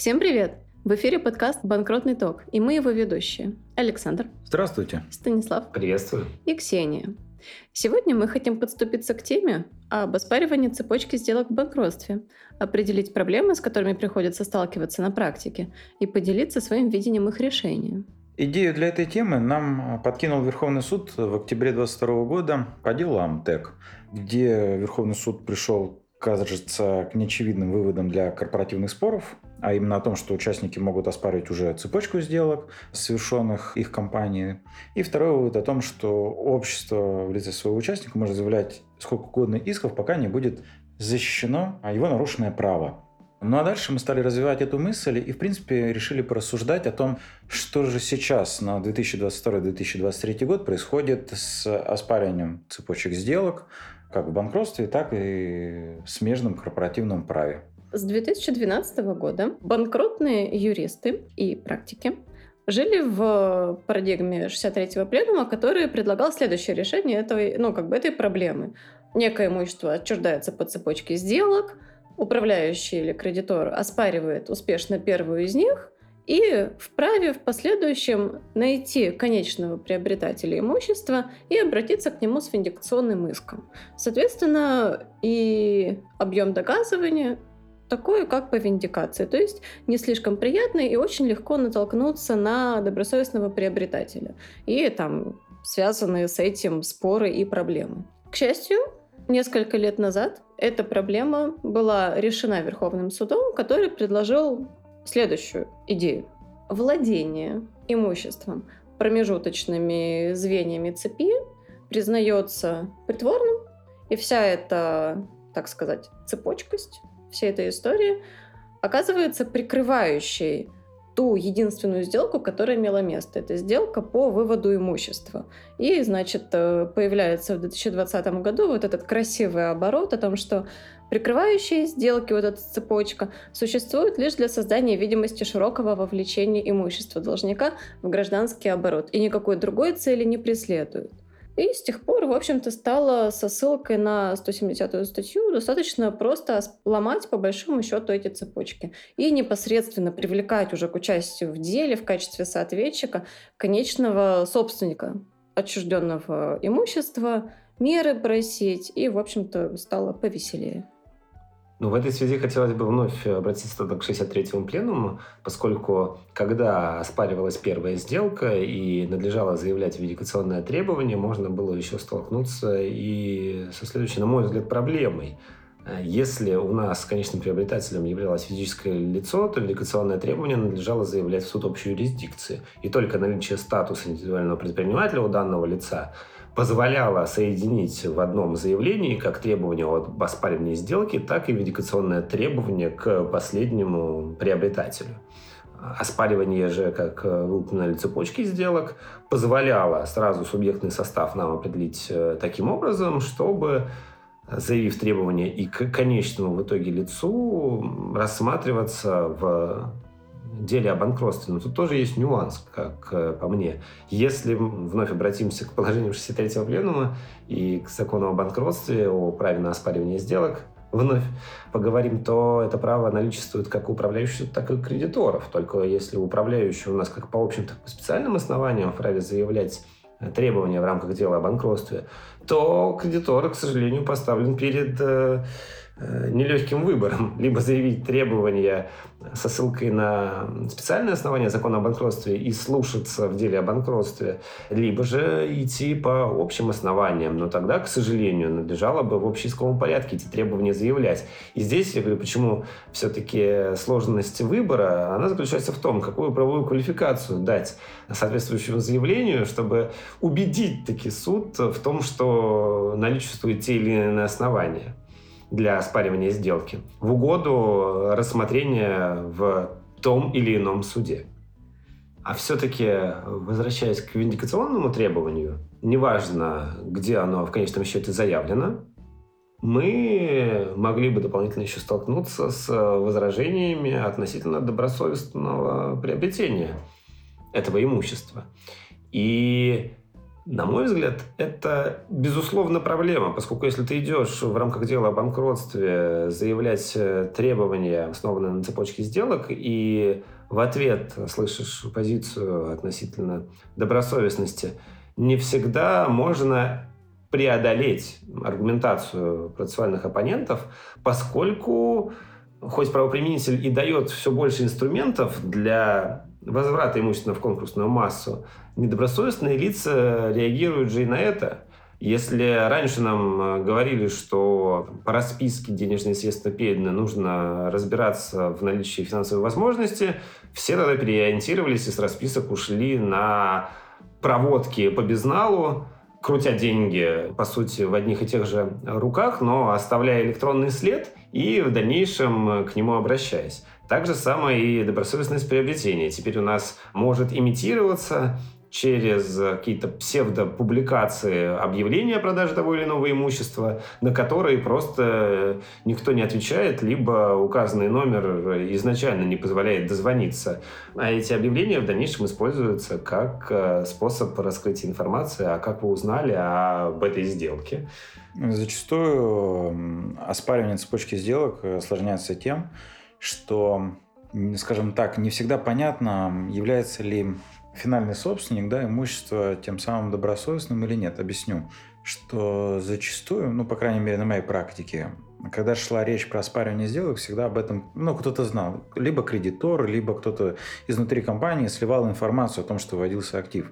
Всем привет! В эфире подкаст «Банкротный ток» и мы его ведущие. Александр. Здравствуйте. Станислав. Приветствую. И Ксения. Сегодня мы хотим подступиться к теме об оспаривании цепочки сделок в банкротстве, определить проблемы, с которыми приходится сталкиваться на практике, и поделиться своим видением их решения. Идею для этой темы нам подкинул Верховный суд в октябре 2022 года по делу АМТЭК, где Верховный суд пришел кажется, неочевидным выводам для корпоративных споров, а именно о том, что участники могут оспаривать уже цепочку сделок, совершенных их компанией. И второй вывод о том, что общество в лице своего участника может заявлять сколько угодно исков, пока не будет защищено его нарушенное право. Ну а дальше мы стали развивать эту мысль и, в принципе, решили порассуждать о том, что же сейчас на 2022-2023 год происходит с оспариванием цепочек сделок, как в банкротстве, так и в смежном корпоративном праве. С 2012 года банкротные юристы и практики жили в парадигме 63-го пленума, который предлагал следующее решение этой, ну, как бы этой проблемы. Некое имущество отчуждается по цепочке сделок, управляющий или кредитор оспаривает успешно первую из них – и вправе в последующем найти конечного приобретателя имущества и обратиться к нему с виндикационным иском. Соответственно, и объем доказывания такой, как по виндикации. То есть не слишком приятный и очень легко натолкнуться на добросовестного приобретателя. И там связанные с этим споры и проблемы. К счастью, несколько лет назад эта проблема была решена Верховным судом, который предложил следующую идею. Владение имуществом промежуточными звеньями цепи признается притворным, и вся эта, так сказать, цепочкость, вся эта история оказывается прикрывающей ту единственную сделку, которая имела место. Это сделка по выводу имущества. И, значит, э, появляется в 2020 году вот этот красивый оборот о том, что прикрывающие сделки, вот эта цепочка, существует лишь для создания видимости широкого вовлечения имущества должника в гражданский оборот и никакой другой цели не преследует. И с тех пор, в общем-то, стало со ссылкой на 170-ю статью достаточно просто ломать, по большому счету, эти цепочки. И непосредственно привлекать уже к участию в деле в качестве соответчика конечного собственника отчужденного имущества, меры просить, и, в общем-то, стало повеселее. Ну, в этой связи хотелось бы вновь обратиться тогда к 63-му пленуму, поскольку когда оспаривалась первая сделка и надлежало заявлять верификационное требование, можно было еще столкнуться и со следующей, на мой взгляд, проблемой. Если у нас конечным приобретателем являлось физическое лицо, то верификационное требование надлежало заявлять в суд общей юрисдикции. И только наличие статуса индивидуального предпринимателя у данного лица позволяло соединить в одном заявлении как требование об оспаривании сделки, так и верификационное требование к последнему приобретателю. Оспаривание же, как вы упоминали, цепочки сделок позволяло сразу субъектный состав нам определить э, таким образом, чтобы заявив требования и к конечному в итоге лицу рассматриваться в деле о банкротстве. Но тут тоже есть нюанс, как э, по мне. Если вновь обратимся к положению 63-го пленума и к закону о банкротстве, о праве на оспаривание сделок, вновь поговорим, то это право наличествует как у управляющих, так и у кредиторов. Только если у управляющего у нас как по общим, так и по специальным основаниям вправе заявлять требования в рамках дела о банкротстве, то кредитор, к сожалению, поставлен перед э, Э, нелегким выбором. Либо заявить требования со ссылкой на специальное основание закона о банкротстве и слушаться в деле о банкротстве, либо же идти по общим основаниям. Но тогда, к сожалению, надлежало бы в общеисковом порядке эти требования заявлять. И здесь, я говорю, почему все-таки сложность выбора, она заключается в том, какую правовую квалификацию дать соответствующему заявлению, чтобы убедить таки суд в том, что наличествуют те или иные основания для оспаривания сделки в угоду рассмотрения в том или ином суде. А все-таки, возвращаясь к виндикационному требованию, неважно, где оно в конечном счете заявлено, мы могли бы дополнительно еще столкнуться с возражениями относительно добросовестного приобретения этого имущества. И На мой взгляд, это, безусловно, проблема, поскольку если ты идешь в рамках дела о банкротстве заявлять э, требования, основанные на цепочке сделок, и в ответ слышишь позицию относительно добросовестности, не всегда можно преодолеть аргументацию процессуальных оппонентов, поскольку хоть правоприменитель и дает все больше инструментов для возврата имущества в конкурсную массу, недобросовестные лица реагируют же и на это. Если раньше нам э, говорили, что по расписке денежные средства переданы, нужно разбираться в наличии финансовой возможности, все тогда переориентировались и с расписок ушли на проводки по безналу, крутя деньги, по сути, в одних и тех же руках, но оставляя электронный след и в дальнейшем к нему обращаясь. Так же самое и добросовестность приобретения. Теперь у нас может имитироваться через какие-то псевдопубликации объявления о продаже того или иного имущества, на которые просто никто не отвечает, либо указанный номер изначально не позволяет дозвониться. А эти объявления в дальнейшем используются как э, способ раскрытия информации, а как вы узнали об этой сделке. Зачастую оспаривание цепочки сделок осложняется тем, что, скажем так, не всегда понятно, является ли финальный собственник, да, имущество тем самым добросовестным или нет. Объясню, что зачастую, ну, по крайней мере, на моей практике, когда шла речь про оспаривание сделок, всегда об этом, ну, кто-то знал. Либо кредитор, либо кто-то изнутри компании сливал информацию о том, что вводился актив.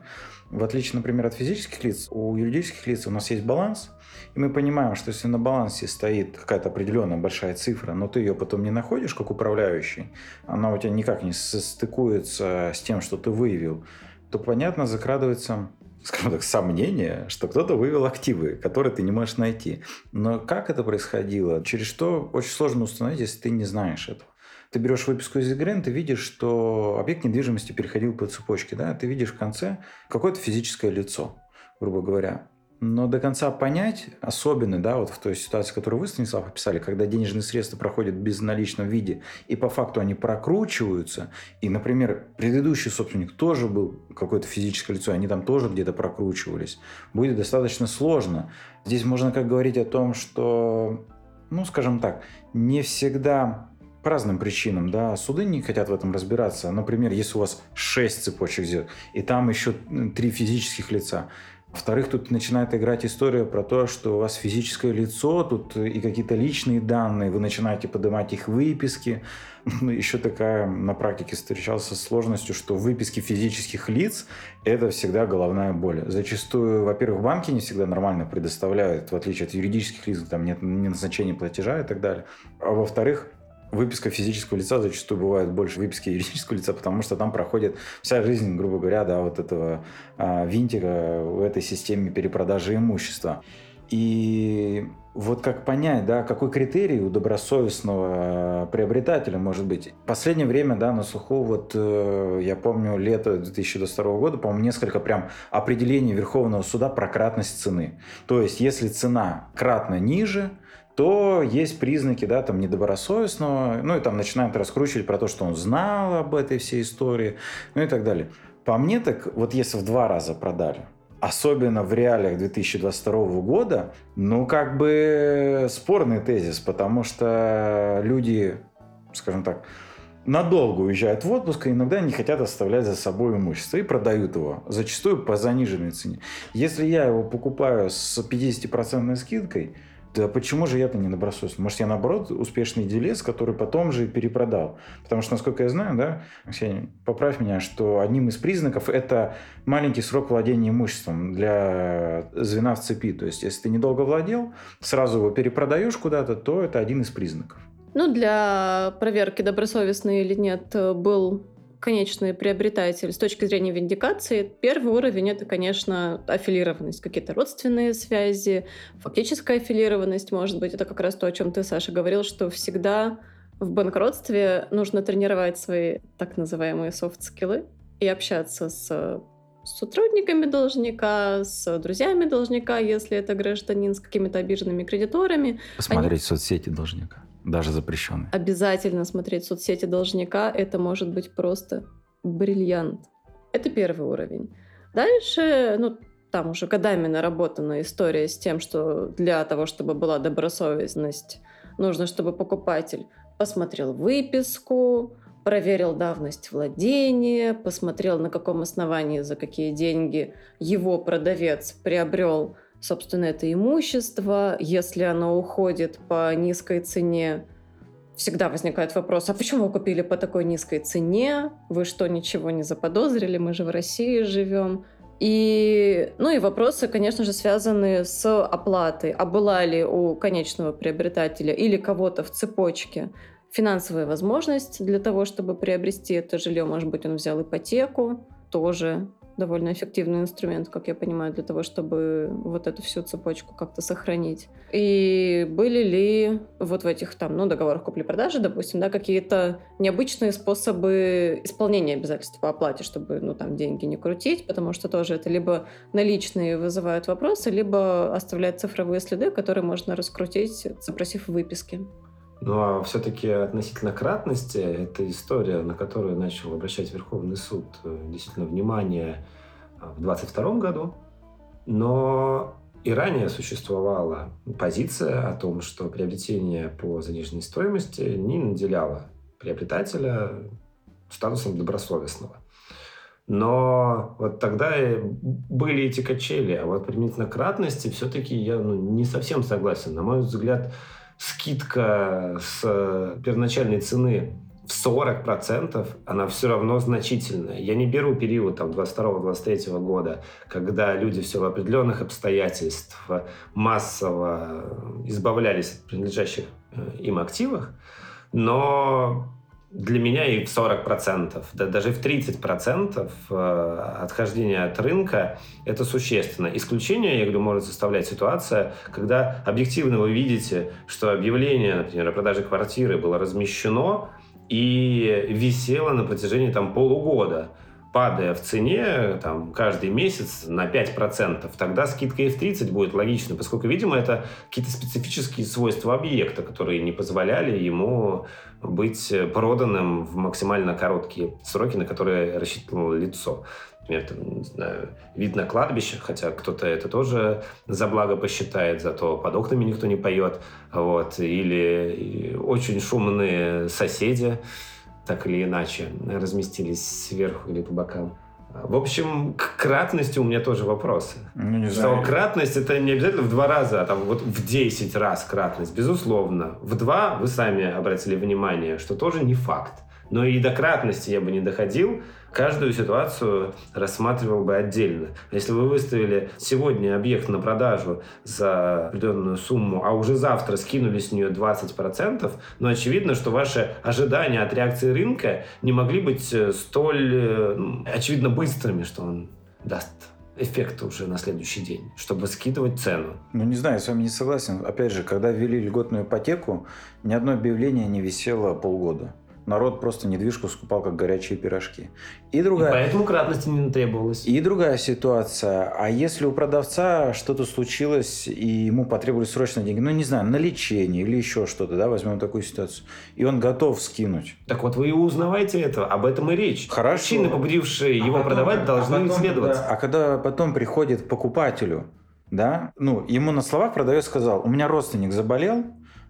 В отличие, например, от физических лиц, у юридических лиц у нас есть баланс, мы понимаем, что если на балансе стоит какая-то определенная большая цифра, но ты ее потом не находишь как управляющий, она у тебя никак не состыкуется с тем, что ты выявил, то, понятно, закрадывается скажем так, сомнение, что кто-то вывел активы, которые ты не можешь найти. Но как это происходило, через что очень сложно установить, если ты не знаешь этого. Ты берешь выписку из ЕГРН, ты видишь, что объект недвижимости переходил по цепочке. Да? Ты видишь в конце какое-то физическое лицо, грубо говоря. Но до конца понять, особенно, да, вот в той ситуации, которую вы, Станислав, описали, когда денежные средства проходят в безналичном виде, и по факту они прокручиваются, и, например, предыдущий собственник тоже был какое-то физическое лицо, они там тоже где-то прокручивались, будет достаточно сложно. Здесь можно как говорить о том, что, ну, скажем так, не всегда по разным причинам, да, суды не хотят в этом разбираться. Например, если у вас 6 цепочек сделок, и там еще три физических лица, во-вторых, тут начинает играть история про то, что у вас физическое лицо, тут и какие-то личные данные, вы начинаете поднимать их выписки. Ну, еще такая на практике встречался с сложностью, что выписки физических лиц – это всегда головная боль. Зачастую, во-первых, банки не всегда нормально предоставляют, в отличие от юридических лиц, там нет ни назначения платежа и так далее. А во-вторых, выписка физического лица зачастую бывает больше выписки юридического лица, потому что там проходит вся жизнь, грубо говоря, да, вот этого а, винтика в этой системе перепродажи имущества. И вот как понять, да, какой критерий у добросовестного приобретателя может быть? В последнее время, да, на слуху, вот э, я помню, лето 2022 года, по-моему, несколько прям определений Верховного суда про кратность цены. То есть, если цена кратно ниже, то есть признаки, да, там, недобросовестного, ну, и там начинают раскручивать про то, что он знал об этой всей истории, ну, и так далее. По мне так, вот если в два раза продали, особенно в реалиях 2022 года, ну, как бы спорный тезис, потому что люди, скажем так, надолго уезжают в отпуск и иногда не хотят оставлять за собой имущество и продают его, зачастую по заниженной цене. Если я его покупаю с 50% скидкой – да почему же я-то не добросовестный? Может, я, наоборот, успешный делец, который потом же перепродал? Потому что, насколько я знаю, да, Ксения, поправь меня, что одним из признаков это маленький срок владения имуществом для звена в цепи. То есть, если ты недолго владел, сразу его перепродаешь куда-то, то это один из признаков. Ну, для проверки, добросовестный или нет, был конечный приобретатель с точки зрения виндикации, первый уровень это, конечно, аффилированность, какие-то родственные связи, фактическая аффилированность, может быть, это как раз то, о чем ты, Саша, говорил, что всегда в банкротстве нужно тренировать свои так называемые софт-скиллы и общаться с сотрудниками должника, с друзьями должника, если это гражданин, с какими-то обиженными кредиторами. Посмотреть Они... соцсети должника даже запрещенный. Обязательно смотреть соцсети должника. Это может быть просто бриллиант. Это первый уровень. Дальше, ну, там уже годами наработана история с тем, что для того, чтобы была добросовестность, нужно, чтобы покупатель посмотрел выписку, проверил давность владения, посмотрел, на каком основании, за какие деньги его продавец приобрел, собственно, это имущество. Если оно уходит по низкой цене, всегда возникает вопрос, а почему вы купили по такой низкой цене? Вы что, ничего не заподозрили? Мы же в России живем. И, ну и вопросы, конечно же, связаны с оплатой. А была ли у конечного приобретателя или кого-то в цепочке финансовая возможность для того, чтобы приобрести это жилье? Может быть, он взял ипотеку, тоже довольно эффективный инструмент, как я понимаю, для того, чтобы вот эту всю цепочку как-то сохранить. И были ли вот в этих там, ну, договорах купли-продажи, допустим, да, какие-то необычные способы исполнения обязательств по оплате, чтобы, ну, там, деньги не крутить, потому что тоже это либо наличные вызывают вопросы, либо оставляют цифровые следы, которые можно раскрутить, запросив выписки. Ну а все-таки относительно кратности, это история, на которую начал обращать Верховный суд э, действительно внимание э, в 22 году. Но и ранее существовала позиция о том, что приобретение по заниженной стоимости не наделяло приобретателя статусом добросовестного. Но вот тогда были эти качели, а вот применительно кратности все-таки я ну, не совсем согласен. На мой взгляд, скидка с э, первоначальной цены в 40%, она все равно значительная. Я не беру период там 22-23 года, когда люди все в определенных обстоятельствах массово избавлялись от принадлежащих э, им активах, но для меня и в 40%, да даже в 30% э, отхождения от рынка это существенно. Исключение, я говорю, может составлять ситуация, когда объективно вы видите, что объявление, например, о продаже квартиры было размещено и висело на протяжении там полугода падая в цене там, каждый месяц на 5%, тогда скидка F30 будет логично, поскольку, видимо, это какие-то специфические свойства объекта, которые не позволяли ему быть проданным в максимально короткие сроки, на которые рассчитывало лицо. Например, там, не знаю, вид на кладбище, хотя кто-то это тоже за благо посчитает, зато под окнами никто не поет. Вот. Или очень шумные соседи, так или иначе разместились сверху или по бокам. В общем, к кратности у меня тоже вопросы. Ну, не что знаю. кратность это не обязательно в два раза, а там вот в 10 раз кратность, безусловно. В два вы сами обратили внимание, что тоже не факт. Но и до кратности я бы не доходил, каждую ситуацию рассматривал бы отдельно. Если вы выставили сегодня объект на продажу за определенную сумму, а уже завтра скинули с нее 20%, ну, очевидно, что ваши ожидания от реакции рынка не могли быть э, столь, э, ну, очевидно, быстрыми, что он даст эффект уже на следующий день, чтобы скидывать цену. Ну, не знаю, я с вами не согласен. Опять же, когда ввели льготную ипотеку, ни одно объявление не висело полгода народ просто недвижку скупал, как горячие пирожки. И другая... И поэтому кратности не требовалось. И другая ситуация. А если у продавца что-то случилось, и ему потребовались срочно деньги, ну, не знаю, на лечение или еще что-то, да, возьмем такую ситуацию, и он готов скинуть. Так вот, вы и узнавайте это, об этом и речь. Хорошо. Причины, побудившие а его потом, продавать, должны а исследоваться. Да, а когда потом приходит к покупателю, да, ну, ему на словах продавец сказал, у меня родственник заболел,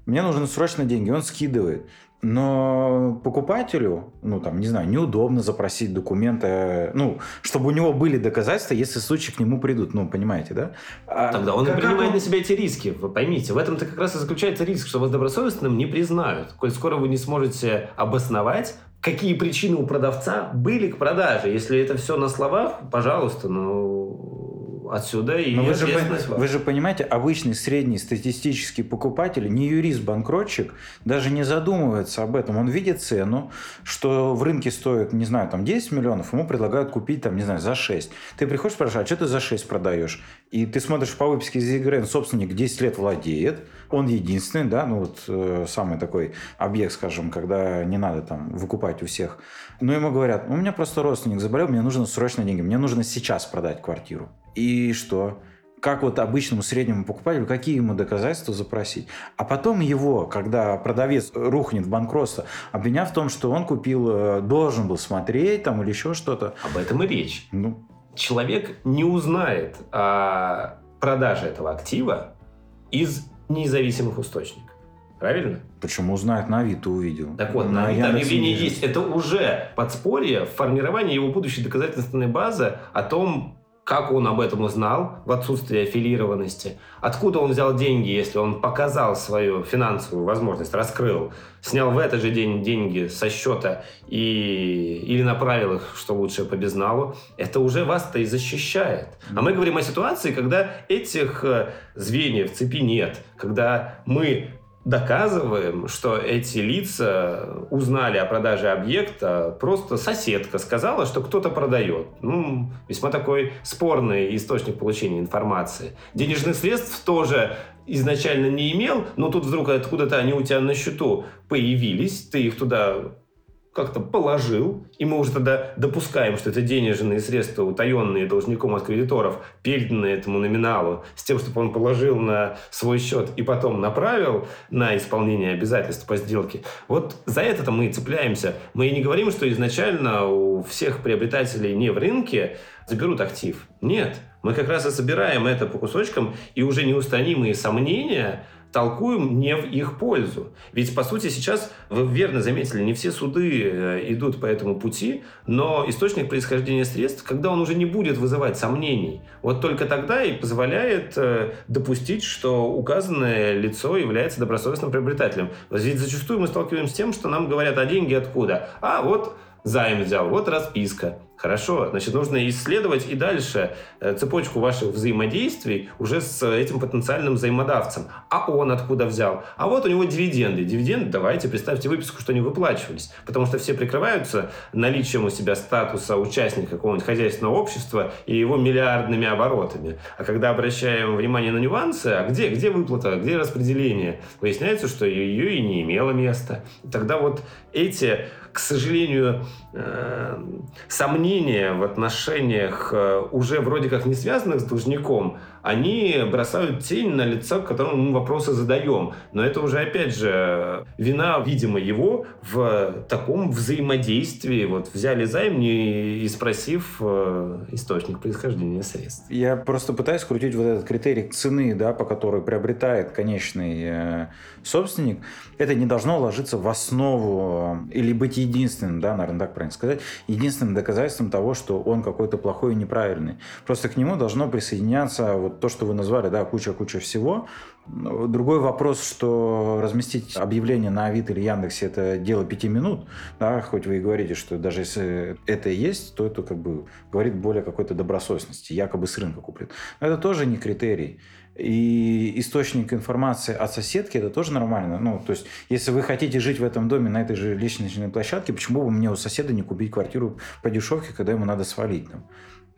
мне нужны срочно деньги, он скидывает. Но покупателю, ну там, не знаю, неудобно запросить документы, ну, чтобы у него были доказательства, если случаи к нему придут, ну, понимаете, да? А Тогда он и принимает он... на себя эти риски, вы поймите. В этом-то как раз и заключается риск, что вас добросовестным не признают. Коль скоро вы не сможете обосновать, какие причины у продавца были к продаже. Если это все на словах, пожалуйста, ну, отсюда и Но вы же, вы же понимаете, обычный средний статистический покупатель, не юрист-банкротчик, даже не задумывается об этом. Он видит цену, что в рынке стоит, не знаю, там 10 миллионов, ему предлагают купить, там, не знаю, за 6. Ты приходишь, спрашиваешь, а что ты за 6 продаешь? И ты смотришь по выписке из ЕГРН, собственник 10 лет владеет, он единственный, да, ну вот э, самый такой объект, скажем, когда не надо там выкупать у всех. Но ему говорят, у меня просто родственник заболел, мне нужно срочно деньги, мне нужно сейчас продать квартиру. И что? Как вот обычному среднему покупателю, какие ему доказательства запросить? А потом его, когда продавец рухнет в банкротство, обвиняв в том, что он купил, э, должен был смотреть там или еще что-то. Об этом и речь. Ну, человек не узнает о продаже этого актива из независимых источников. Правильно? Почему узнает на Авито увидел? Так вот, на, на Авито объявление есть. Это уже подспорье в формировании его будущей доказательственной базы о том, как он об этом узнал в отсутствии аффилированности? Откуда он взял деньги, если он показал свою финансовую возможность, раскрыл, снял в этот же день деньги со счета и, или направил их, что лучше, по безналу? Это уже вас-то и защищает. А мы говорим о ситуации, когда этих э, звеньев цепи нет, когда мы доказываем, что эти лица узнали о продаже объекта, просто соседка сказала, что кто-то продает. Ну, весьма такой спорный источник получения информации. Денежных средств тоже изначально не имел, но тут вдруг откуда-то они у тебя на счету появились, ты их туда как-то положил, и мы уже тогда допускаем, что это денежные средства, утаенные должником от кредиторов, переданные этому номиналу, с тем, чтобы он положил на свой счет и потом направил на исполнение обязательств по сделке. Вот за это-то мы и цепляемся. Мы и не говорим, что изначально у всех приобретателей не в рынке заберут актив. Нет, мы как раз и собираем это по кусочкам, и уже неустранимые сомнения – толкуем не в их пользу. Ведь, по сути, сейчас, вы верно заметили, не все суды э, идут по этому пути, но источник происхождения средств, когда он уже не будет вызывать сомнений, вот только тогда и позволяет э, допустить, что указанное лицо является добросовестным приобретателем. Ведь зачастую мы сталкиваемся с тем, что нам говорят, а деньги откуда? А вот займ взял, вот расписка. Хорошо, значит, нужно исследовать и дальше э, цепочку ваших взаимодействий уже с этим потенциальным взаимодавцем. А он откуда взял? А вот у него дивиденды. Дивиденды, давайте представьте выписку, что они выплачивались. Потому что все прикрываются наличием у себя статуса участника какого-нибудь хозяйственного общества и его миллиардными оборотами. А когда обращаем внимание на нюансы, а где, где выплата, где распределение, выясняется, что ее и не имело места. Тогда вот эти к сожалению, э, сомнения в отношениях э, уже вроде как не связанных с должником, они бросают тень на лицо, к которому мы вопросы задаем. Но это уже, опять же, вина, видимо, его в таком взаимодействии. Вот взяли займ, не и спросив э, источник происхождения средств. Я просто пытаюсь крутить вот этот критерий цены, да, по которой приобретает конечный э, собственник. Это не должно ложиться в основу или быть единственным, да, наверное, так правильно сказать, единственным доказательством того, что он какой-то плохой и неправильный. Просто к нему должно присоединяться вот то, что вы назвали, да, куча-куча всего. Другой вопрос, что разместить объявление на Авито или Яндексе – это дело пяти минут, да, хоть вы и говорите, что даже если это и есть, то это как бы говорит более какой-то добросовестности, якобы с рынка куплен. Но это тоже не критерий. И источник информации от соседки это тоже нормально. Ну, то есть, если вы хотите жить в этом доме на этой же личностной площадке, почему бы мне у соседа не купить квартиру по дешевке, когда ему надо свалить там?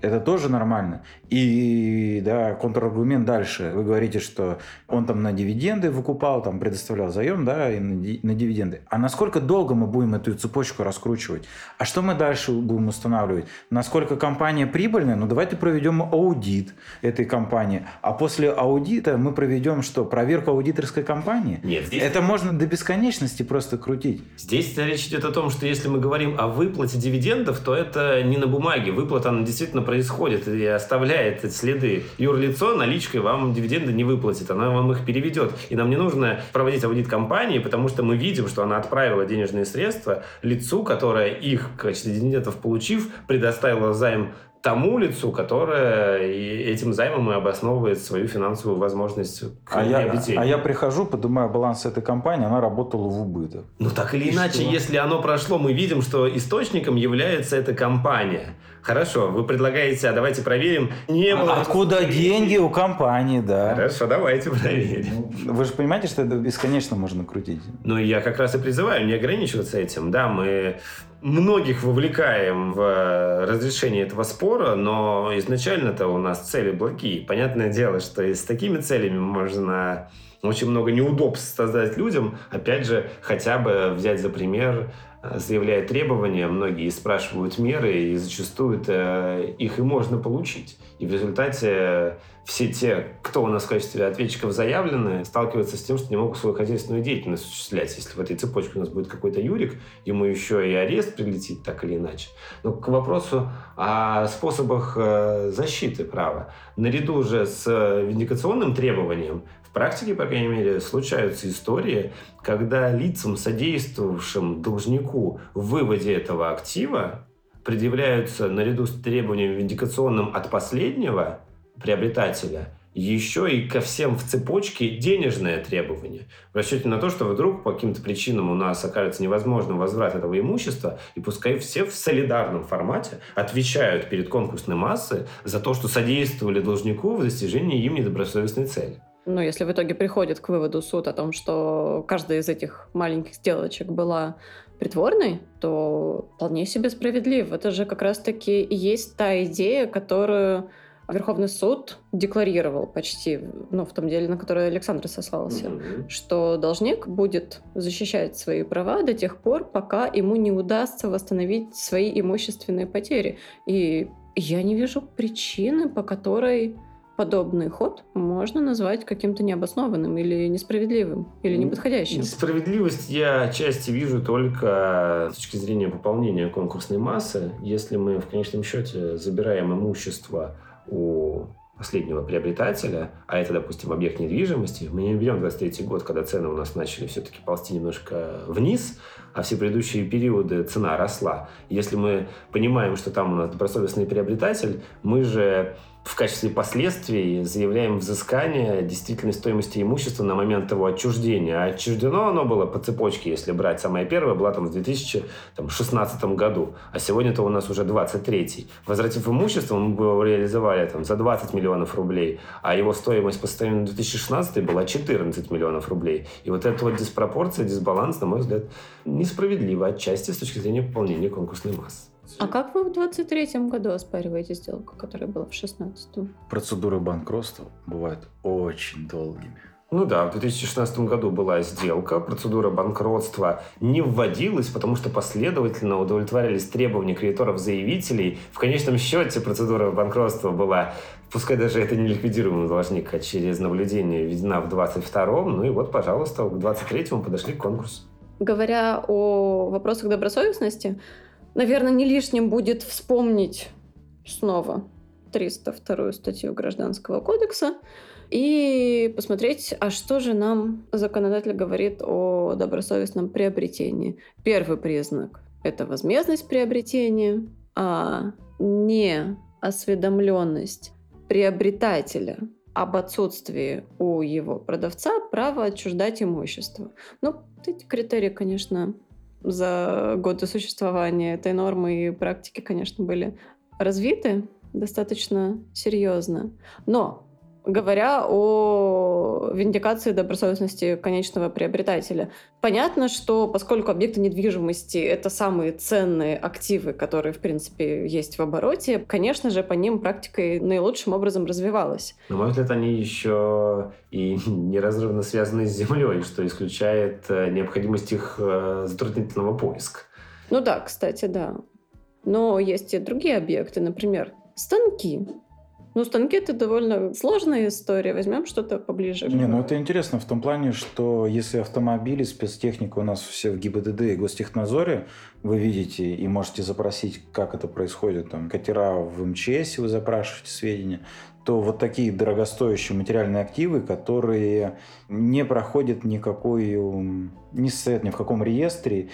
Это тоже нормально. И да, контраргумент дальше. Вы говорите, что он там на дивиденды выкупал, там предоставлял заем, да, и на дивиденды. А насколько долго мы будем эту цепочку раскручивать? А что мы дальше будем устанавливать? Насколько компания прибыльная? Ну, давайте проведем аудит этой компании. А после аудита мы проведем что? Проверку аудиторской компании? Нет. Здесь... Это можно до бесконечности просто крутить. Здесь речь идет о том, что если мы говорим о выплате дивидендов, то это не на бумаге. Выплата, она действительно происходит и оставляет следы. Юрлицо наличкой вам дивиденды не выплатит, она вам их переведет. И нам не нужно проводить аудит компании, потому что мы видим, что она отправила денежные средства лицу, которое их в качестве дивидендов получив, предоставила займ тому лицу, которое этим займом и обосновывает свою финансовую возможность к а я, а я прихожу, поднимаю баланс этой компании, она работала в убыток. Ну так или и иначе, что? если оно прошло, мы видим, что источником является эта компания. Хорошо, вы предлагаете, а давайте проверим. Не было... Откуда деньги у компании, да. Хорошо, давайте проверим. Ну, вы же понимаете, что это бесконечно можно крутить. Ну, я как раз и призываю не ограничиваться этим. Да, мы многих вовлекаем в э, разрешение этого спора, но изначально-то у нас цели благие. Понятное дело, что и с такими целями можно очень много неудобств создать людям. Опять же, хотя бы взять за пример э, заявляя требования, многие спрашивают меры, и зачастую это их и можно получить. И в результате все те, кто у нас в качестве ответчиков заявлены, сталкиваются с тем, что не могут свою хозяйственную деятельность осуществлять. Если в этой цепочке у нас будет какой-то Юрик, ему еще и арест прилетит так или иначе. Но к вопросу о способах э, защиты права. Наряду же с виндикационным требованием в практике, по крайней мере, случаются истории, когда лицам, содействовавшим должнику в выводе этого актива, предъявляются наряду с требованием виндикационным от последнего приобретателя еще и ко всем в цепочке денежное требование. В расчете на то, что вдруг по каким-то причинам у нас окажется невозможным возврат этого имущества, и пускай все в солидарном формате отвечают перед конкурсной массой за то, что содействовали должнику в достижении им недобросовестной цели. Ну, если в итоге приходит к выводу суд о том, что каждая из этих маленьких сделочек была притворной, то вполне себе справедлив. Это же как раз-таки и есть та идея, которую Верховный суд декларировал почти, ну, в том деле, на которое Александр сослался, mm-hmm. что должник будет защищать свои права до тех пор, пока ему не удастся восстановить свои имущественные потери. И я не вижу причины, по которой подобный ход можно назвать каким-то необоснованным или несправедливым, или неподходящим. Справедливость я отчасти вижу только с точки зрения пополнения конкурсной массы. Если мы в конечном счете забираем имущество у последнего приобретателя, а это, допустим, объект недвижимости, мы не берем 23 год, когда цены у нас начали все-таки ползти немножко вниз, а все предыдущие периоды цена росла. Если мы понимаем, что там у нас добросовестный приобретатель, мы же в качестве последствий заявляем взыскание действительной стоимости имущества на момент его отчуждения. А отчуждено оно было по цепочке, если брать. Самое первое была там в 2016 году, а сегодня-то у нас уже 23 Возвратив имущество, мы бы его реализовали там, за 20 миллионов рублей, а его стоимость по состоянию 2016 была 14 миллионов рублей. И вот эта вот диспропорция, дисбаланс, на мой взгляд, несправедлива отчасти с точки зрения пополнения конкурсной массы. А как вы в 23-м году оспариваете сделку, которая была в 16-м? Процедуры банкротства бывают очень долгими. Ну да, в 2016 году была сделка, процедура банкротства не вводилась, потому что последовательно удовлетворялись требования кредиторов-заявителей. В конечном счете процедура банкротства была, пускай даже это не ликвидируемый должник, а через наблюдение введена в 22-м, ну и вот, пожалуйста, к 23-му подошли к конкурсу. Говоря о вопросах добросовестности, Наверное, не лишним будет вспомнить снова 302 статью Гражданского кодекса и посмотреть, а что же нам законодатель говорит о добросовестном приобретении. Первый признак – это возмездность приобретения, а не осведомленность приобретателя об отсутствии у его продавца права отчуждать имущество. Ну, эти критерии, конечно, за годы существования этой нормы и практики, конечно, были развиты достаточно серьезно. Но говоря о виндикации добросовестности конечного приобретателя. Понятно, что поскольку объекты недвижимости — это самые ценные активы, которые, в принципе, есть в обороте, конечно же, по ним практика наилучшим образом развивалась. На мой взгляд, они еще и неразрывно связаны с землей, что исключает э, необходимость их э, затруднительного поиска. Ну да, кстати, да. Но есть и другие объекты, например, станки. Ну, станки это довольно сложная история. Возьмем что-то поближе. Не, ну это интересно в том плане, что если автомобили, спецтехника у нас все в ГИБДД и Гостехнадзоре, вы видите и можете запросить, как это происходит. Там катера в МЧС, вы запрашиваете сведения то вот такие дорогостоящие материальные активы, которые не проходят никакой, не стоят ни в каком реестре,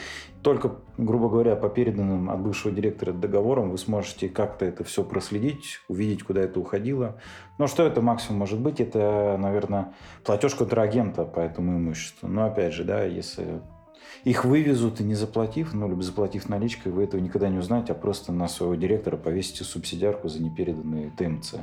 только, грубо говоря, по переданным от бывшего директора договорам вы сможете как-то это все проследить, увидеть, куда это уходило. Но что это максимум может быть? Это, наверное, платеж контрагента по этому имуществу. Но опять же, да, если их вывезут и не заплатив, ну, либо заплатив наличкой, вы этого никогда не узнаете, а просто на своего директора повесите субсидиарку за непереданные ТМЦ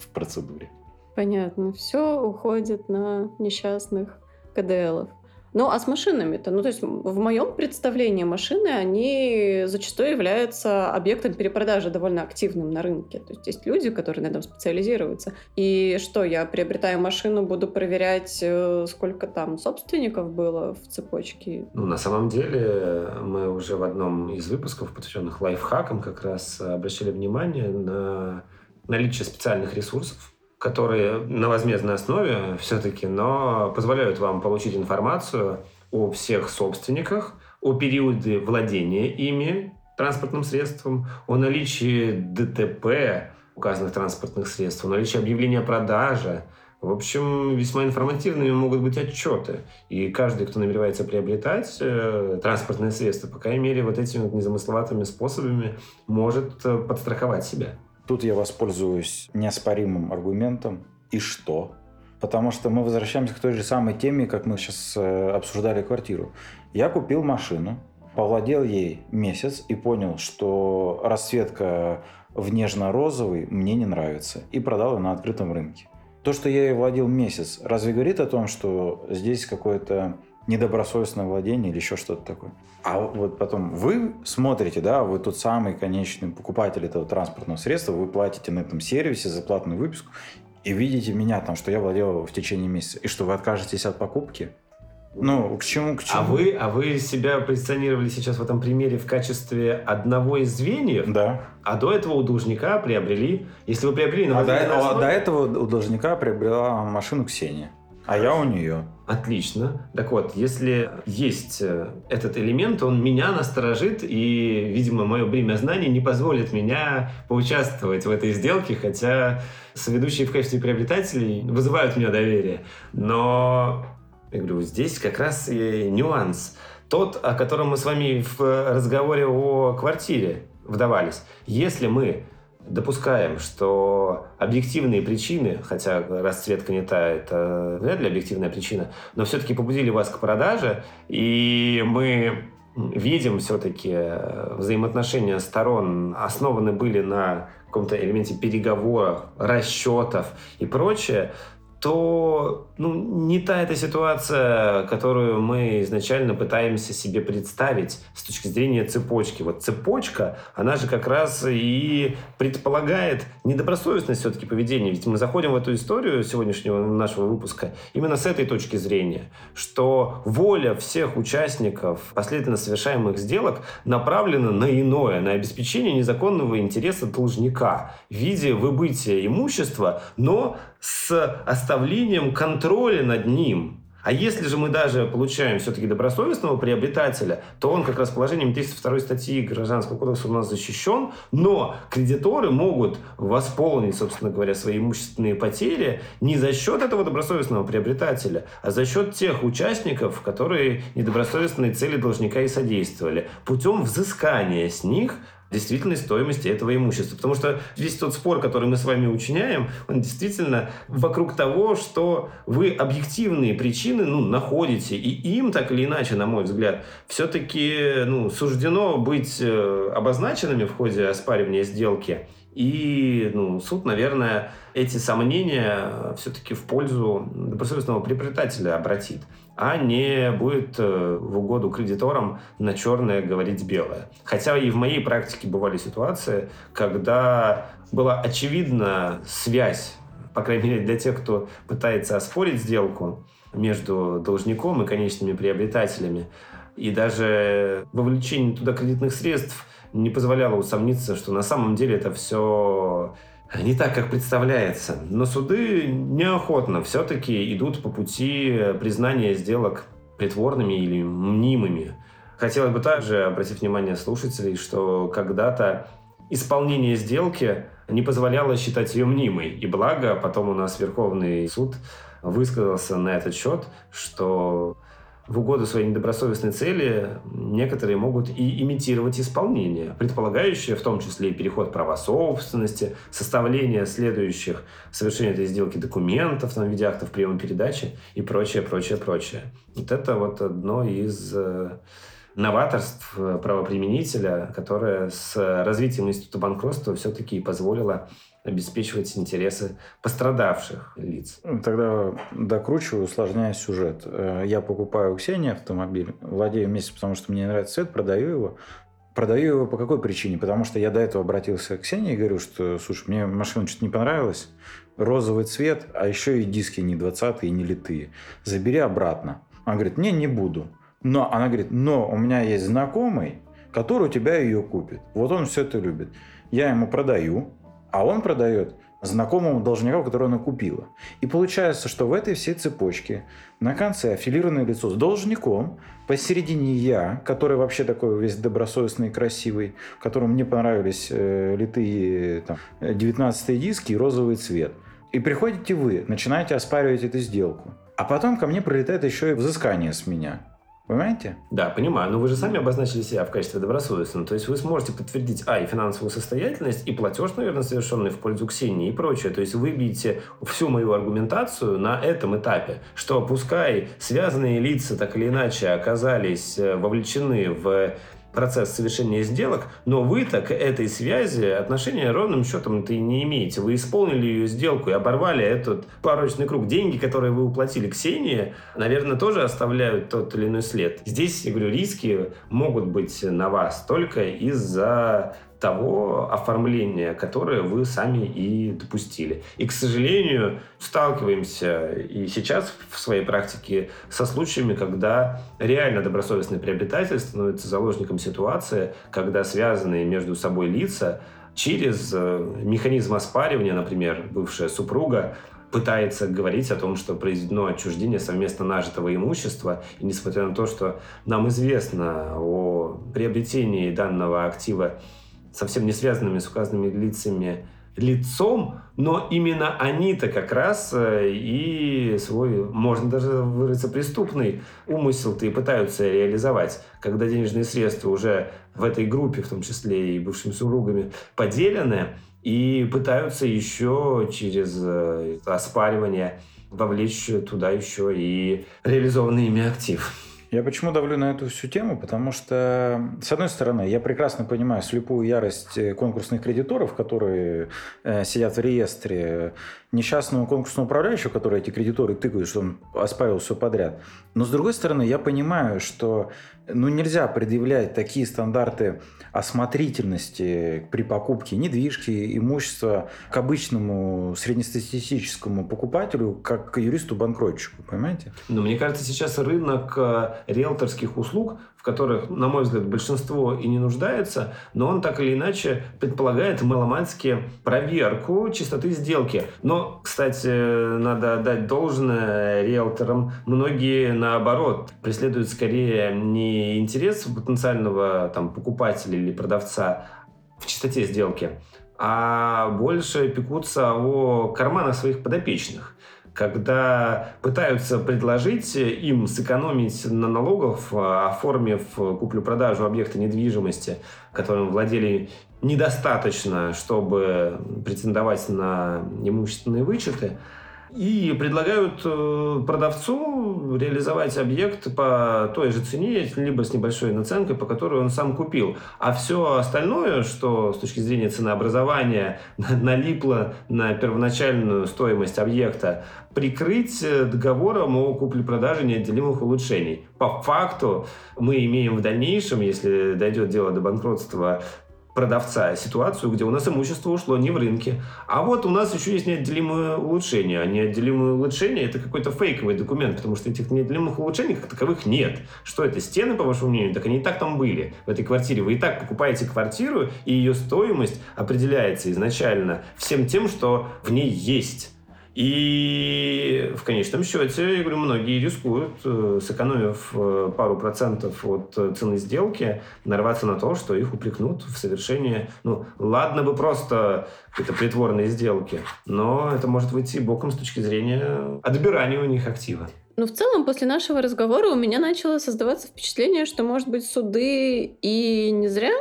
в процедуре. Понятно. Все уходит на несчастных КДЛов. Ну, а с машинами-то? Ну, то есть в моем представлении машины, они зачастую являются объектом перепродажи довольно активным на рынке. То есть есть люди, которые на этом специализируются. И что, я приобретаю машину, буду проверять, э, сколько там собственников было в цепочке? Ну, на самом деле, мы уже в одном из выпусков, посвященных лайфхакам, как раз обращали внимание на наличие специальных ресурсов, которые на возмездной основе все-таки, но позволяют вам получить информацию о всех собственниках, о периоде владения ими транспортным средством, о наличии ДТП указанных транспортных средств, о наличии объявления о продаже. В общем, весьма информативными могут быть отчеты. И каждый, кто намеревается приобретать э, транспортные средства, по крайней мере, вот этими вот незамысловатыми способами может э, подстраховать себя. Тут я воспользуюсь неоспоримым аргументом. И что? Потому что мы возвращаемся к той же самой теме, как мы сейчас э, обсуждали квартиру. Я купил машину, повладел ей месяц и понял, что расцветка в нежно-розовый мне не нравится. И продал ее на открытом рынке. То, что я ей владел месяц, разве говорит о том, что здесь какое-то недобросовестное владение или еще что-то такое. А вот потом вы смотрите, да, вы тот самый конечный покупатель этого транспортного средства, вы платите на этом сервисе за платную выписку и видите меня там, что я владел в течение месяца, и что вы откажетесь от покупки, ну, к чему, к чему? А вы, а вы себя позиционировали сейчас в этом примере в качестве одного из звеньев? Да. А до этого у должника приобрели... Если вы приобрели... А, до, а до этого у должника приобрела машину Ксения. А я у нее. Отлично. Так вот, если есть э, этот элемент, он меня насторожит, и, видимо, мое бремя знаний не позволит меня поучаствовать в этой сделке, хотя соведущие в качестве приобретателей вызывают у меня доверие. Но, я говорю, здесь как раз и нюанс. Тот, о котором мы с вами в разговоре о квартире вдавались. Если мы допускаем, что объективные причины, хотя расцветка не та, это вряд ли объективная причина, но все-таки побудили вас к продаже, и мы видим все-таки э, взаимоотношения сторон. Основаны были на каком-то элементе переговоров, расчетов и прочее, то ну, не та эта ситуация, которую мы изначально пытаемся себе представить с точки зрения цепочки. Вот цепочка, она же как раз и предполагает недобросовестность все-таки поведения. Ведь мы заходим в эту историю сегодняшнего нашего выпуска именно с этой точки зрения, что воля всех участников последовательно совершаемых сделок направлена на иное, на обеспечение незаконного интереса должника в виде выбытия имущества, но с оставлением контроля над ним. А если же мы даже получаем все-таки добросовестного приобретателя, то он как раз положением 302 статьи Гражданского кодекса у нас защищен, но кредиторы могут восполнить, собственно говоря, свои имущественные потери не за счет этого добросовестного приобретателя, а за счет тех участников, которые недобросовестной цели должника и содействовали, путем взыскания с них действительной стоимости этого имущества. Потому что весь тот спор, который мы с вами учиняем, он действительно вокруг того, что вы объективные причины ну, находите, и им так или иначе, на мой взгляд, все-таки ну, суждено быть э, обозначенными в ходе оспаривания сделки. И ну, суд, наверное, эти сомнения все-таки в пользу добросовестного приобретателя обратит а не будет э, в угоду кредиторам на черное говорить белое. Хотя и в моей практике бывали ситуации, когда была очевидна связь, по крайней мере для тех, кто пытается оспорить сделку между должником и конечными приобретателями, и даже вовлечение туда кредитных средств не позволяло усомниться, что на самом деле это все не так, как представляется. Но суды неохотно все-таки идут по пути признания сделок притворными или мнимыми. Хотелось бы также обратить внимание слушателей, что когда-то исполнение сделки не позволяло считать ее мнимой. И благо, потом у нас Верховный суд высказался на этот счет, что в угоду своей недобросовестной цели некоторые могут и имитировать исполнение, предполагающее в том числе и переход права собственности, составление следующих совершения этой сделки документов там, в виде актов приема передачи и прочее, прочее, прочее. Вот это вот одно из э, новаторств правоприменителя, которое с развитием института банкротства все-таки позволило обеспечивать интересы пострадавших лиц. Тогда докручиваю, усложняя сюжет. Э, я покупаю у Ксении автомобиль, владею вместе, потому что мне нравится цвет, продаю его. Продаю его по какой причине? Потому что я до этого обратился к Ксении и говорю, что, слушай, мне машина что-то не понравилась, розовый цвет, а еще и диски не 20 и не литые. Забери обратно. Она говорит, не, не буду. Но она говорит, но у меня есть знакомый, который у тебя ее купит. Вот он все это любит. Я ему продаю, а он продает знакомому должнику, который она купила. И получается, что в этой всей цепочке на конце аффилированное лицо с должником, посередине я, который вообще такой весь добросовестный и красивый, которому мне понравились э, литые там, 19 диски и розовый цвет. И приходите вы, начинаете оспаривать эту сделку. А потом ко мне прилетает еще и взыскание с меня. Понимаете? Да, понимаю. Но вы же сами обозначили себя в качестве добросовестного. То есть вы сможете подтвердить, а, и финансовую состоятельность, и платеж, наверное, совершенный в пользу Ксении и прочее. То есть вы видите всю мою аргументацию на этом этапе, что пускай связанные лица так или иначе оказались э, вовлечены в процесс совершения сделок, но вы-то к этой связи отношения ровным счетом-то и не имеете. Вы исполнили ее сделку и оборвали этот порочный круг. Деньги, которые вы уплатили Ксении, наверное, тоже оставляют тот или иной след. Здесь, я говорю, риски могут быть на вас только из-за того оформления, которое вы сами и допустили. И, к сожалению, сталкиваемся и сейчас в своей практике со случаями, когда реально добросовестный приобретатель становится заложником ситуации, когда связанные между собой лица через э, механизм оспаривания, например, бывшая супруга, пытается говорить о том, что произведено отчуждение совместно нажитого имущества. И несмотря на то, что нам известно о приобретении данного актива совсем не связанными с указанными лицами лицом, но именно они-то как раз э, и свой, можно даже выразиться, преступный умысел-то и пытаются реализовать, когда денежные средства уже в этой группе, в том числе и бывшими супругами, поделены, и пытаются еще через э, оспаривание вовлечь туда еще и реализованный ими актив. Я почему давлю на эту всю тему? Потому что, с одной стороны, я прекрасно понимаю слепую ярость э, конкурсных кредиторов, которые э, сидят в реестре, несчастного конкурсного управляющего, который эти кредиторы тыкают, что он оспаривал все подряд. Но, с другой стороны, я понимаю, что ну, нельзя предъявлять такие стандарты осмотрительности при покупке недвижки, имущества к обычному среднестатистическому покупателю, как к юристу-банкротчику, понимаете? Но мне кажется, сейчас рынок э, риэлторских услуг которых, на мой взгляд, большинство и не нуждается, но он так или иначе предполагает маломальски проверку чистоты сделки. Но, кстати, надо отдать должное риэлторам. Многие, наоборот, преследуют скорее не интерес потенциального там, покупателя или продавца в чистоте сделки, а больше пекутся о карманах своих подопечных когда пытаются предложить им сэкономить на налогах, оформив куплю-продажу объекта недвижимости, которым владели недостаточно, чтобы претендовать на имущественные вычеты – и предлагают э, продавцу реализовать объект по той же цене, либо с небольшой наценкой, по которой он сам купил. А все остальное, что с точки зрения ценообразования налипло на первоначальную стоимость объекта, прикрыть э, договором о купле-продаже неотделимых улучшений. По факту мы имеем в дальнейшем, если дойдет дело до банкротства продавца ситуацию, где у нас имущество ушло не в рынке. А вот у нас еще есть неотделимые улучшения. А неотделимые улучшения – это какой-то фейковый документ, потому что этих неотделимых улучшений как таковых нет. Что это, стены, по вашему мнению? Так они и так там были, в этой квартире. Вы и так покупаете квартиру, и ее стоимость определяется изначально всем тем, что в ней есть. И в конечном счете, я говорю, многие рискуют, э, сэкономив э, пару процентов от э, цены сделки, нарваться на то, что их упрекнут в совершении, ну, ладно бы просто какой-то притворной сделки, но это может выйти боком с точки зрения отбирания у них актива. Ну, в целом, после нашего разговора у меня начало создаваться впечатление, что, может быть, суды и не зря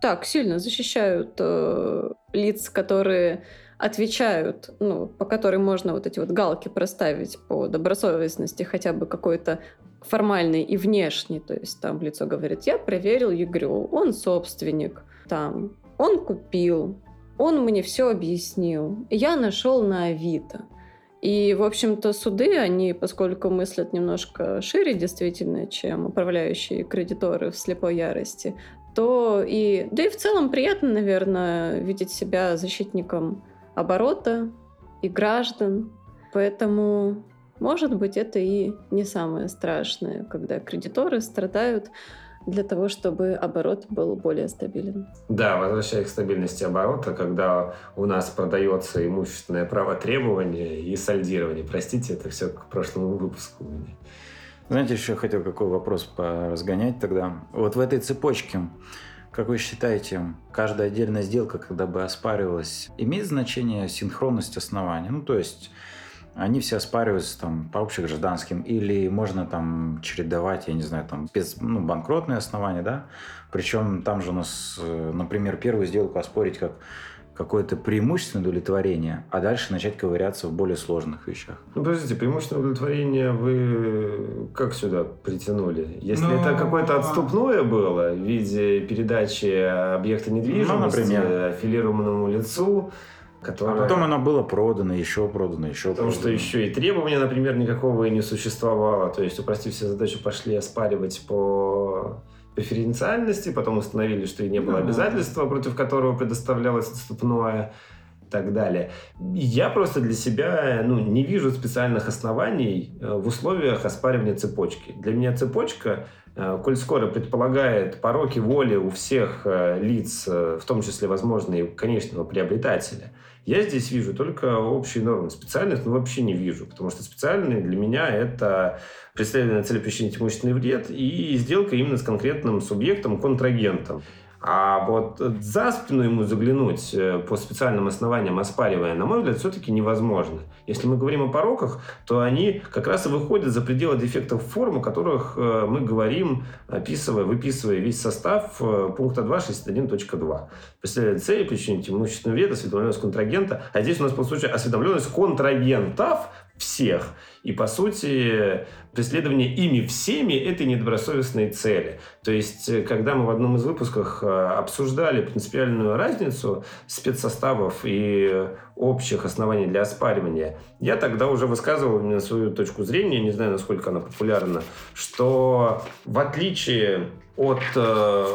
так сильно защищают э, лиц, которые отвечают, ну, по которой можно вот эти вот галки проставить по добросовестности хотя бы какой-то формальный и внешний, то есть там в лицо говорит, я проверил ЕГРЮ, он собственник, там, он купил, Он мне все объяснил. Я нашел на Авито. И, в общем-то, суды, они, поскольку мыслят немножко шире действительно, чем управляющие кредиторы в слепой ярости, то и... Да и в целом приятно, наверное, видеть себя защитником оборота и граждан. Поэтому, может быть, это и не самое страшное, когда кредиторы страдают для того, чтобы оборот был более стабилен. Да, возвращаясь к стабильности оборота, когда у нас продается имущественное право требования и сальдирования. Простите, это все к прошлому выпуску. Знаете, еще хотел какой вопрос разгонять тогда. Вот в этой цепочке, как вы считаете, каждая отдельная сделка, когда бы оспаривалась, имеет значение синхронность основания? Ну, то есть они все оспариваются там по общегражданским, или можно там чередовать, я не знаю, там без, ну, банкротные основания, да, причем там же у нас, э, например, первую сделку оспорить как какое-то преимущественное удовлетворение, а дальше начать ковыряться в более сложных вещах. Ну, подождите, преимущественное удовлетворение вы как сюда притянули? Если Но... это ну, какое-то отступное было в виде передачи объекта недвижимости ну, например. аффилированному лицу, Которое... А потом оно было продано, еще продано, еще Потому продано. что еще и требования, например, никакого и не существовало. То есть, упростив все задачи, пошли оспаривать по преференциальности, потом установили, что и не было обязательства, против которого предоставлялось отступное так далее. Я просто для себя ну, не вижу специальных оснований э, в условиях оспаривания цепочки. Для меня цепочка э, коль скоро предполагает пороки воли у всех э, лиц, в том числе, возможно, и конечного приобретателя – я здесь вижу только общие нормы. Специальных ну, вообще не вижу, потому что специальные для меня это преследование цели причинить имущественный вред и сделка именно с конкретным субъектом, контрагентом. А вот за спину ему заглянуть э, по специальным основаниям, оспаривая, на мой взгляд, все-таки невозможно. Если мы говорим о пороках, то они как раз и выходят за пределы дефектов форм, о которых э, мы говорим, описывая, выписывая весь состав э, пункта 2.61.2. Преследование цели, причинить имущественный вред, осведомленность контрагента. А здесь у нас, по сути, осведомленность контрагентов всех. И, по сути, преследование ими всеми этой недобросовестной цели. То есть, э, когда мы в одном из выпусков э, обсуждали принципиальную разницу спецсоставов и общих оснований для оспаривания, я тогда уже высказывал именно свою точку зрения, не знаю, насколько она популярна, что в отличие от э,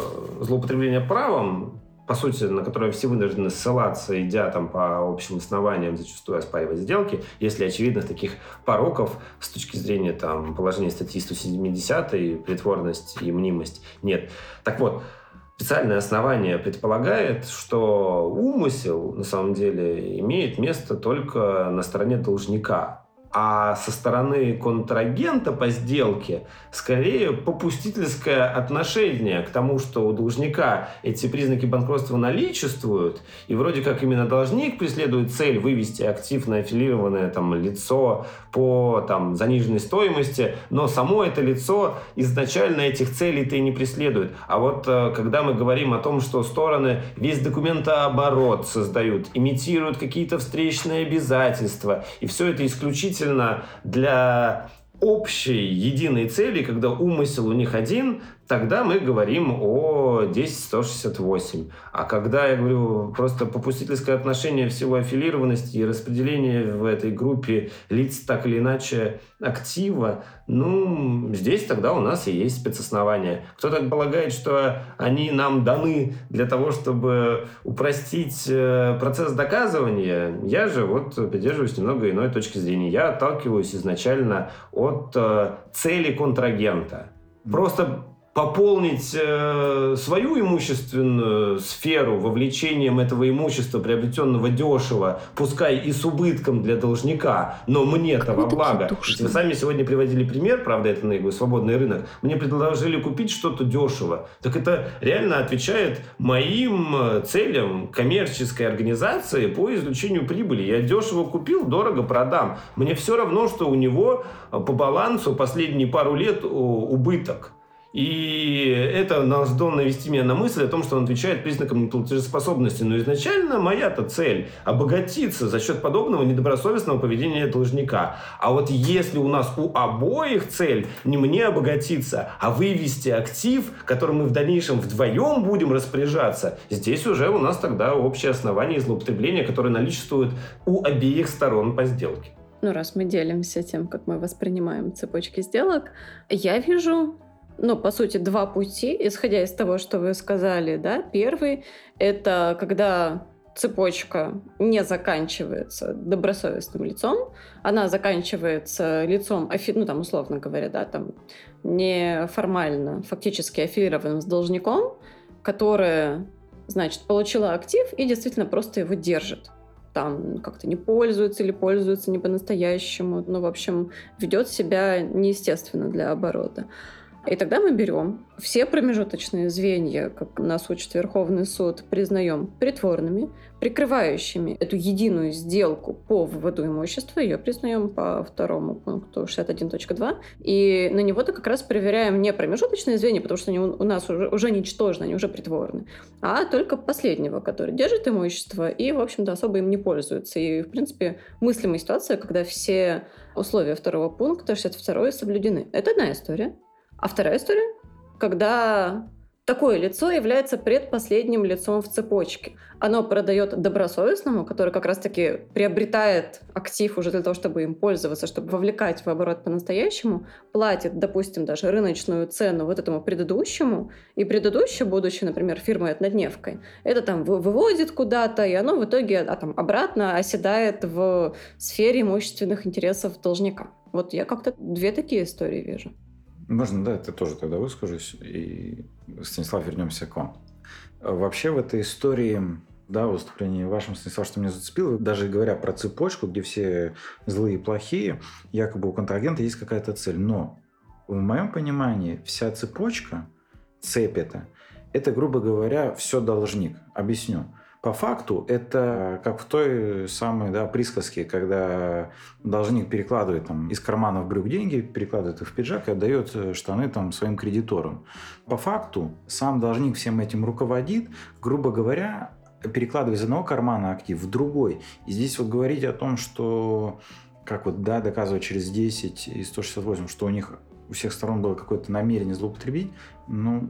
злоупотребления правом, по сути, на которые все вынуждены ссылаться, идя там по общим основаниям, зачастую оспаривать сделки, если очевидных таких пороков с точки зрения там, положения статьи 170 и притворность и мнимость нет. Так вот, специальное основание предполагает, что умысел на самом деле имеет место только на стороне должника. А со стороны контрагента по сделке скорее попустительское отношение к тому, что у должника эти признаки банкротства наличествуют, и вроде как именно должник преследует цель вывести актив на аффилированное там, лицо по там, заниженной стоимости, но само это лицо изначально этих целей-то и не преследует. А вот э, когда мы говорим о том, что стороны весь документооборот создают, имитируют какие-то встречные обязательства, и все это исключительно исключительно для общей единой цели, когда умысел у них один, тогда мы говорим о 10168. А когда, я говорю, просто попустительское отношение в силу аффилированности и распределение в этой группе лиц так или иначе актива, ну, здесь тогда у нас и есть спецоснования. Кто-то полагает, что они нам даны для того, чтобы упростить э, процесс доказывания. Я же вот придерживаюсь немного иной точки зрения. Я отталкиваюсь изначально от э, цели контрагента. Просто пополнить э, свою имущественную сферу вовлечением этого имущества, приобретенного дешево, пускай и с убытком для должника, но мне-то во благо. Вы сами сегодня приводили пример, правда, это на свободный рынок. Мне предложили купить что-то дешево. Так это реально отвечает моим э, целям коммерческой организации по извлечению прибыли. Я дешево купил, дорого продам. Мне все равно, что у него э, по балансу последние пару лет убыток. И это должно навести меня на мысль о том, что он отвечает признакам неплатежеспособности. Но изначально моя-то цель – обогатиться за счет подобного недобросовестного поведения должника. А вот если у нас у обоих цель не мне обогатиться, а вывести актив, которым мы в дальнейшем вдвоем будем распоряжаться, здесь уже у нас тогда общее основание злоупотребления, которое наличествует у обеих сторон по сделке. Ну, раз мы делимся тем, как мы воспринимаем цепочки сделок, я вижу ну, по сути, два пути, исходя из того, что вы сказали, да. Первый — это когда цепочка не заканчивается добросовестным лицом, она заканчивается лицом, ну, там, условно говоря, да, там, неформально, фактически аффилированным с должником, которое, значит, получила актив и действительно просто его держит там как-то не пользуется или пользуется не по-настоящему, ну, в общем, ведет себя неестественно для оборота. И тогда мы берем все промежуточные звенья, как нас учит Верховный суд, признаем притворными, прикрывающими эту единую сделку по выводу имущества, ее признаем по второму пункту 61.2, и на него-то как раз проверяем не промежуточные звенья, потому что они у нас уже, уже ничтожны, они уже притворны, а только последнего, который держит имущество и, в общем-то, особо им не пользуется. И, в принципе, мыслимая ситуация, когда все условия второго пункта 62 соблюдены. Это одна история. А вторая история, когда такое лицо является предпоследним лицом в цепочке. Оно продает добросовестному, который как раз-таки приобретает актив уже для того, чтобы им пользоваться, чтобы вовлекать в оборот по-настоящему, платит, допустим, даже рыночную цену вот этому предыдущему, и предыдущий, будучи, например, фирмой однодневкой, это там выводит куда-то, и оно в итоге а, там, обратно оседает в сфере имущественных интересов должника. Вот я как-то две такие истории вижу. Можно, да, это тоже тогда выскажусь. И, Станислав, вернемся к вам. Вообще в этой истории, да, выступлении вашем, Станислав, что меня зацепило, даже говоря про цепочку, где все злые и плохие, якобы у контрагента есть какая-то цель. Но в моем понимании вся цепочка, цепь это, это, грубо говоря, все должник. Объясню. По факту это как в той самой да, присказке, когда должник перекладывает там, из карманов брюк деньги, перекладывает их в пиджак и отдает э, штаны там, своим кредиторам. По факту сам должник всем этим руководит, грубо говоря, перекладывая из одного кармана актив в другой. И здесь вот говорить о том, что как вот, да, доказывать через 10 и 168, что у них у всех сторон было какое-то намерение злоупотребить, ну,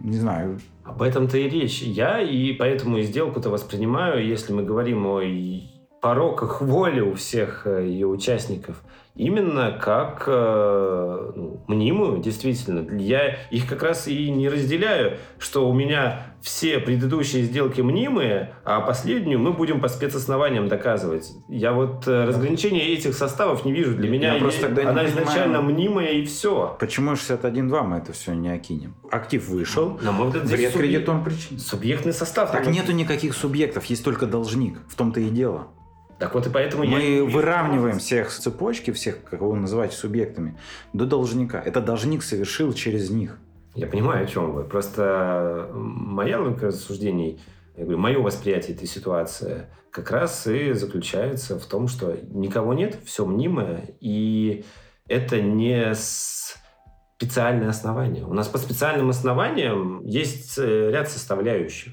не знаю. Об этом-то и речь. Я и поэтому и сделку-то воспринимаю, если мы говорим о пороках воли у всех э, ее участников, именно как э, ну, мнимую, действительно. Я их как раз и не разделяю, что у меня все предыдущие сделки мнимые, а последнюю мы будем по спецоснованиям доказывать. Я вот э, разграничения этих составов не вижу. Для меня Я просто тогда она не изначально понимаю, мнимая и все. Почему 61.2 мы это все не окинем? Актив вышел, На мой взгляд, вред субъ- кредиторам причин. Субъектный состав. Так нету никаких субъектов, есть только должник. В том-то и дело. Так вот и поэтому я... Мы выравниваем всех с цепочки, всех, как вы называете, субъектами, до должника. Это должник совершил через них. Я понимаю, о чем вы. Просто моя логика рассуждений, я говорю, мое восприятие этой ситуации как раз и заключается в том, что никого нет, все мнимое, и это не специальное основание. У нас по специальным основаниям есть э, ряд составляющих.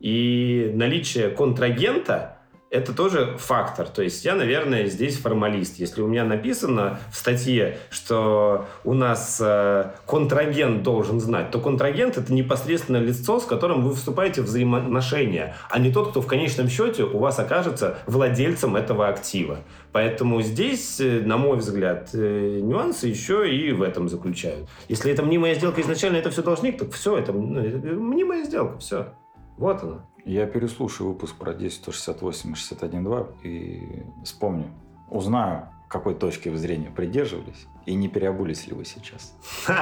И наличие контрагента – это тоже фактор. То есть я, наверное, здесь формалист. Если у меня написано в статье, что у нас э, контрагент должен знать, то контрагент это непосредственно лицо, с которым вы вступаете в взаимоотношения, а не тот, кто в конечном счете у вас окажется владельцем этого актива. Поэтому здесь, э, на мой взгляд, э, нюансы еще и в этом заключают. Если это мнимая сделка изначально, это все должник, так все, ну, это мнимая сделка, все. Вот она. Я переслушаю выпуск про 10, 168 и 61.2 и вспомню, узнаю, какой точки зрения придерживались и не переобулись ли вы сейчас.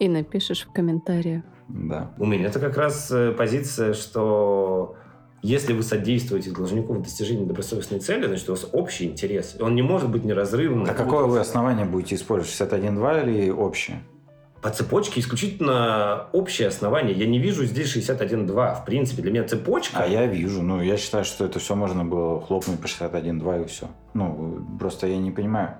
И напишешь в комментариях. Да. У меня это как раз э, позиция, что если вы содействуете должнику в достижении добросовестной цели, значит, у вас общий интерес. Он не может быть неразрывным. А какое вы основание будете использовать? 61.2 или общее? По цепочке исключительно общее основание. Я не вижу здесь 61.2. В принципе, для меня цепочка... А я вижу. Ну, я считаю, что это все можно было хлопнуть по 61.2 и все. Ну, просто я не понимаю.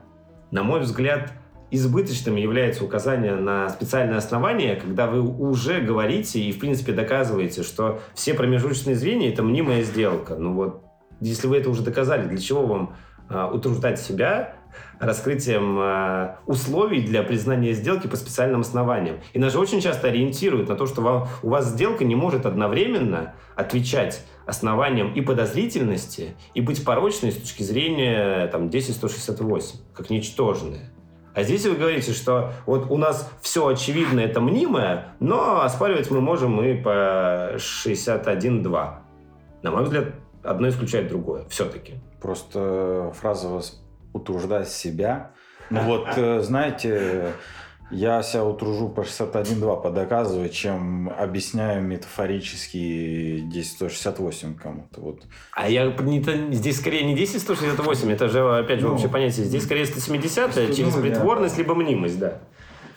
На мой взгляд, избыточным является указание на специальное основание, когда вы уже говорите и, в принципе, доказываете, что все промежуточные звенья – это мнимая сделка. Ну вот, если вы это уже доказали, для чего вам э, утруждать себя раскрытием э, условий для признания сделки по специальным основаниям. И нас же очень часто ориентируют на то, что у вас сделка не может одновременно отвечать основаниям и подозрительности, и быть порочной с точки зрения там, 10168, как ничтожная. А здесь вы говорите, что вот у нас все очевидно, это мнимое, но оспаривать мы можем и по 61.2. На мой взгляд, одно исключает другое, все-таки. Просто фраза утруждать себя. Ну вот, э, знаете, я себя утружу по 61.2 подоказывать, чем объясняю метафорически 10.168 кому-то. Вот. А я не, здесь скорее не 10.168, это же, опять же, ну, общее понятие. Здесь скорее 170 ну, через притворность, либо мнимость, да.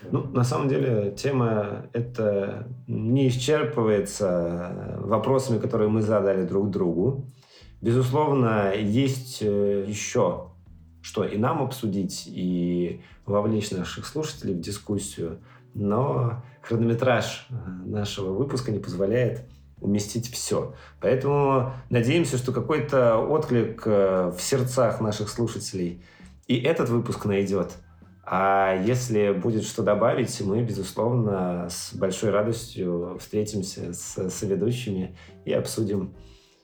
Ну, на самом деле, тема это не исчерпывается вопросами, которые мы задали друг другу. Безусловно, есть э, еще что и нам обсудить, и вовлечь наших слушателей в дискуссию. Но хронометраж э, нашего выпуска не позволяет уместить все. Поэтому надеемся, что какой-то отклик э, в сердцах наших слушателей и этот выпуск найдет. А если будет что добавить, мы, безусловно, с большой радостью встретимся с соведущими и обсудим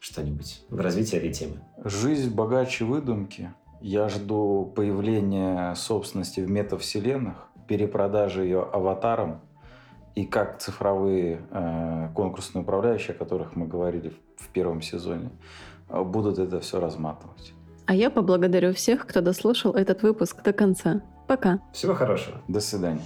что-нибудь в развитии этой темы. Жизнь богаче выдумки. Я жду появления собственности в метавселенных, перепродажи ее аватарам и как цифровые э, конкурсные управляющие, о которых мы говорили в, в первом сезоне, э, будут это все разматывать. А я поблагодарю всех, кто дослушал этот выпуск до конца. Пока. Всего хорошего. До свидания.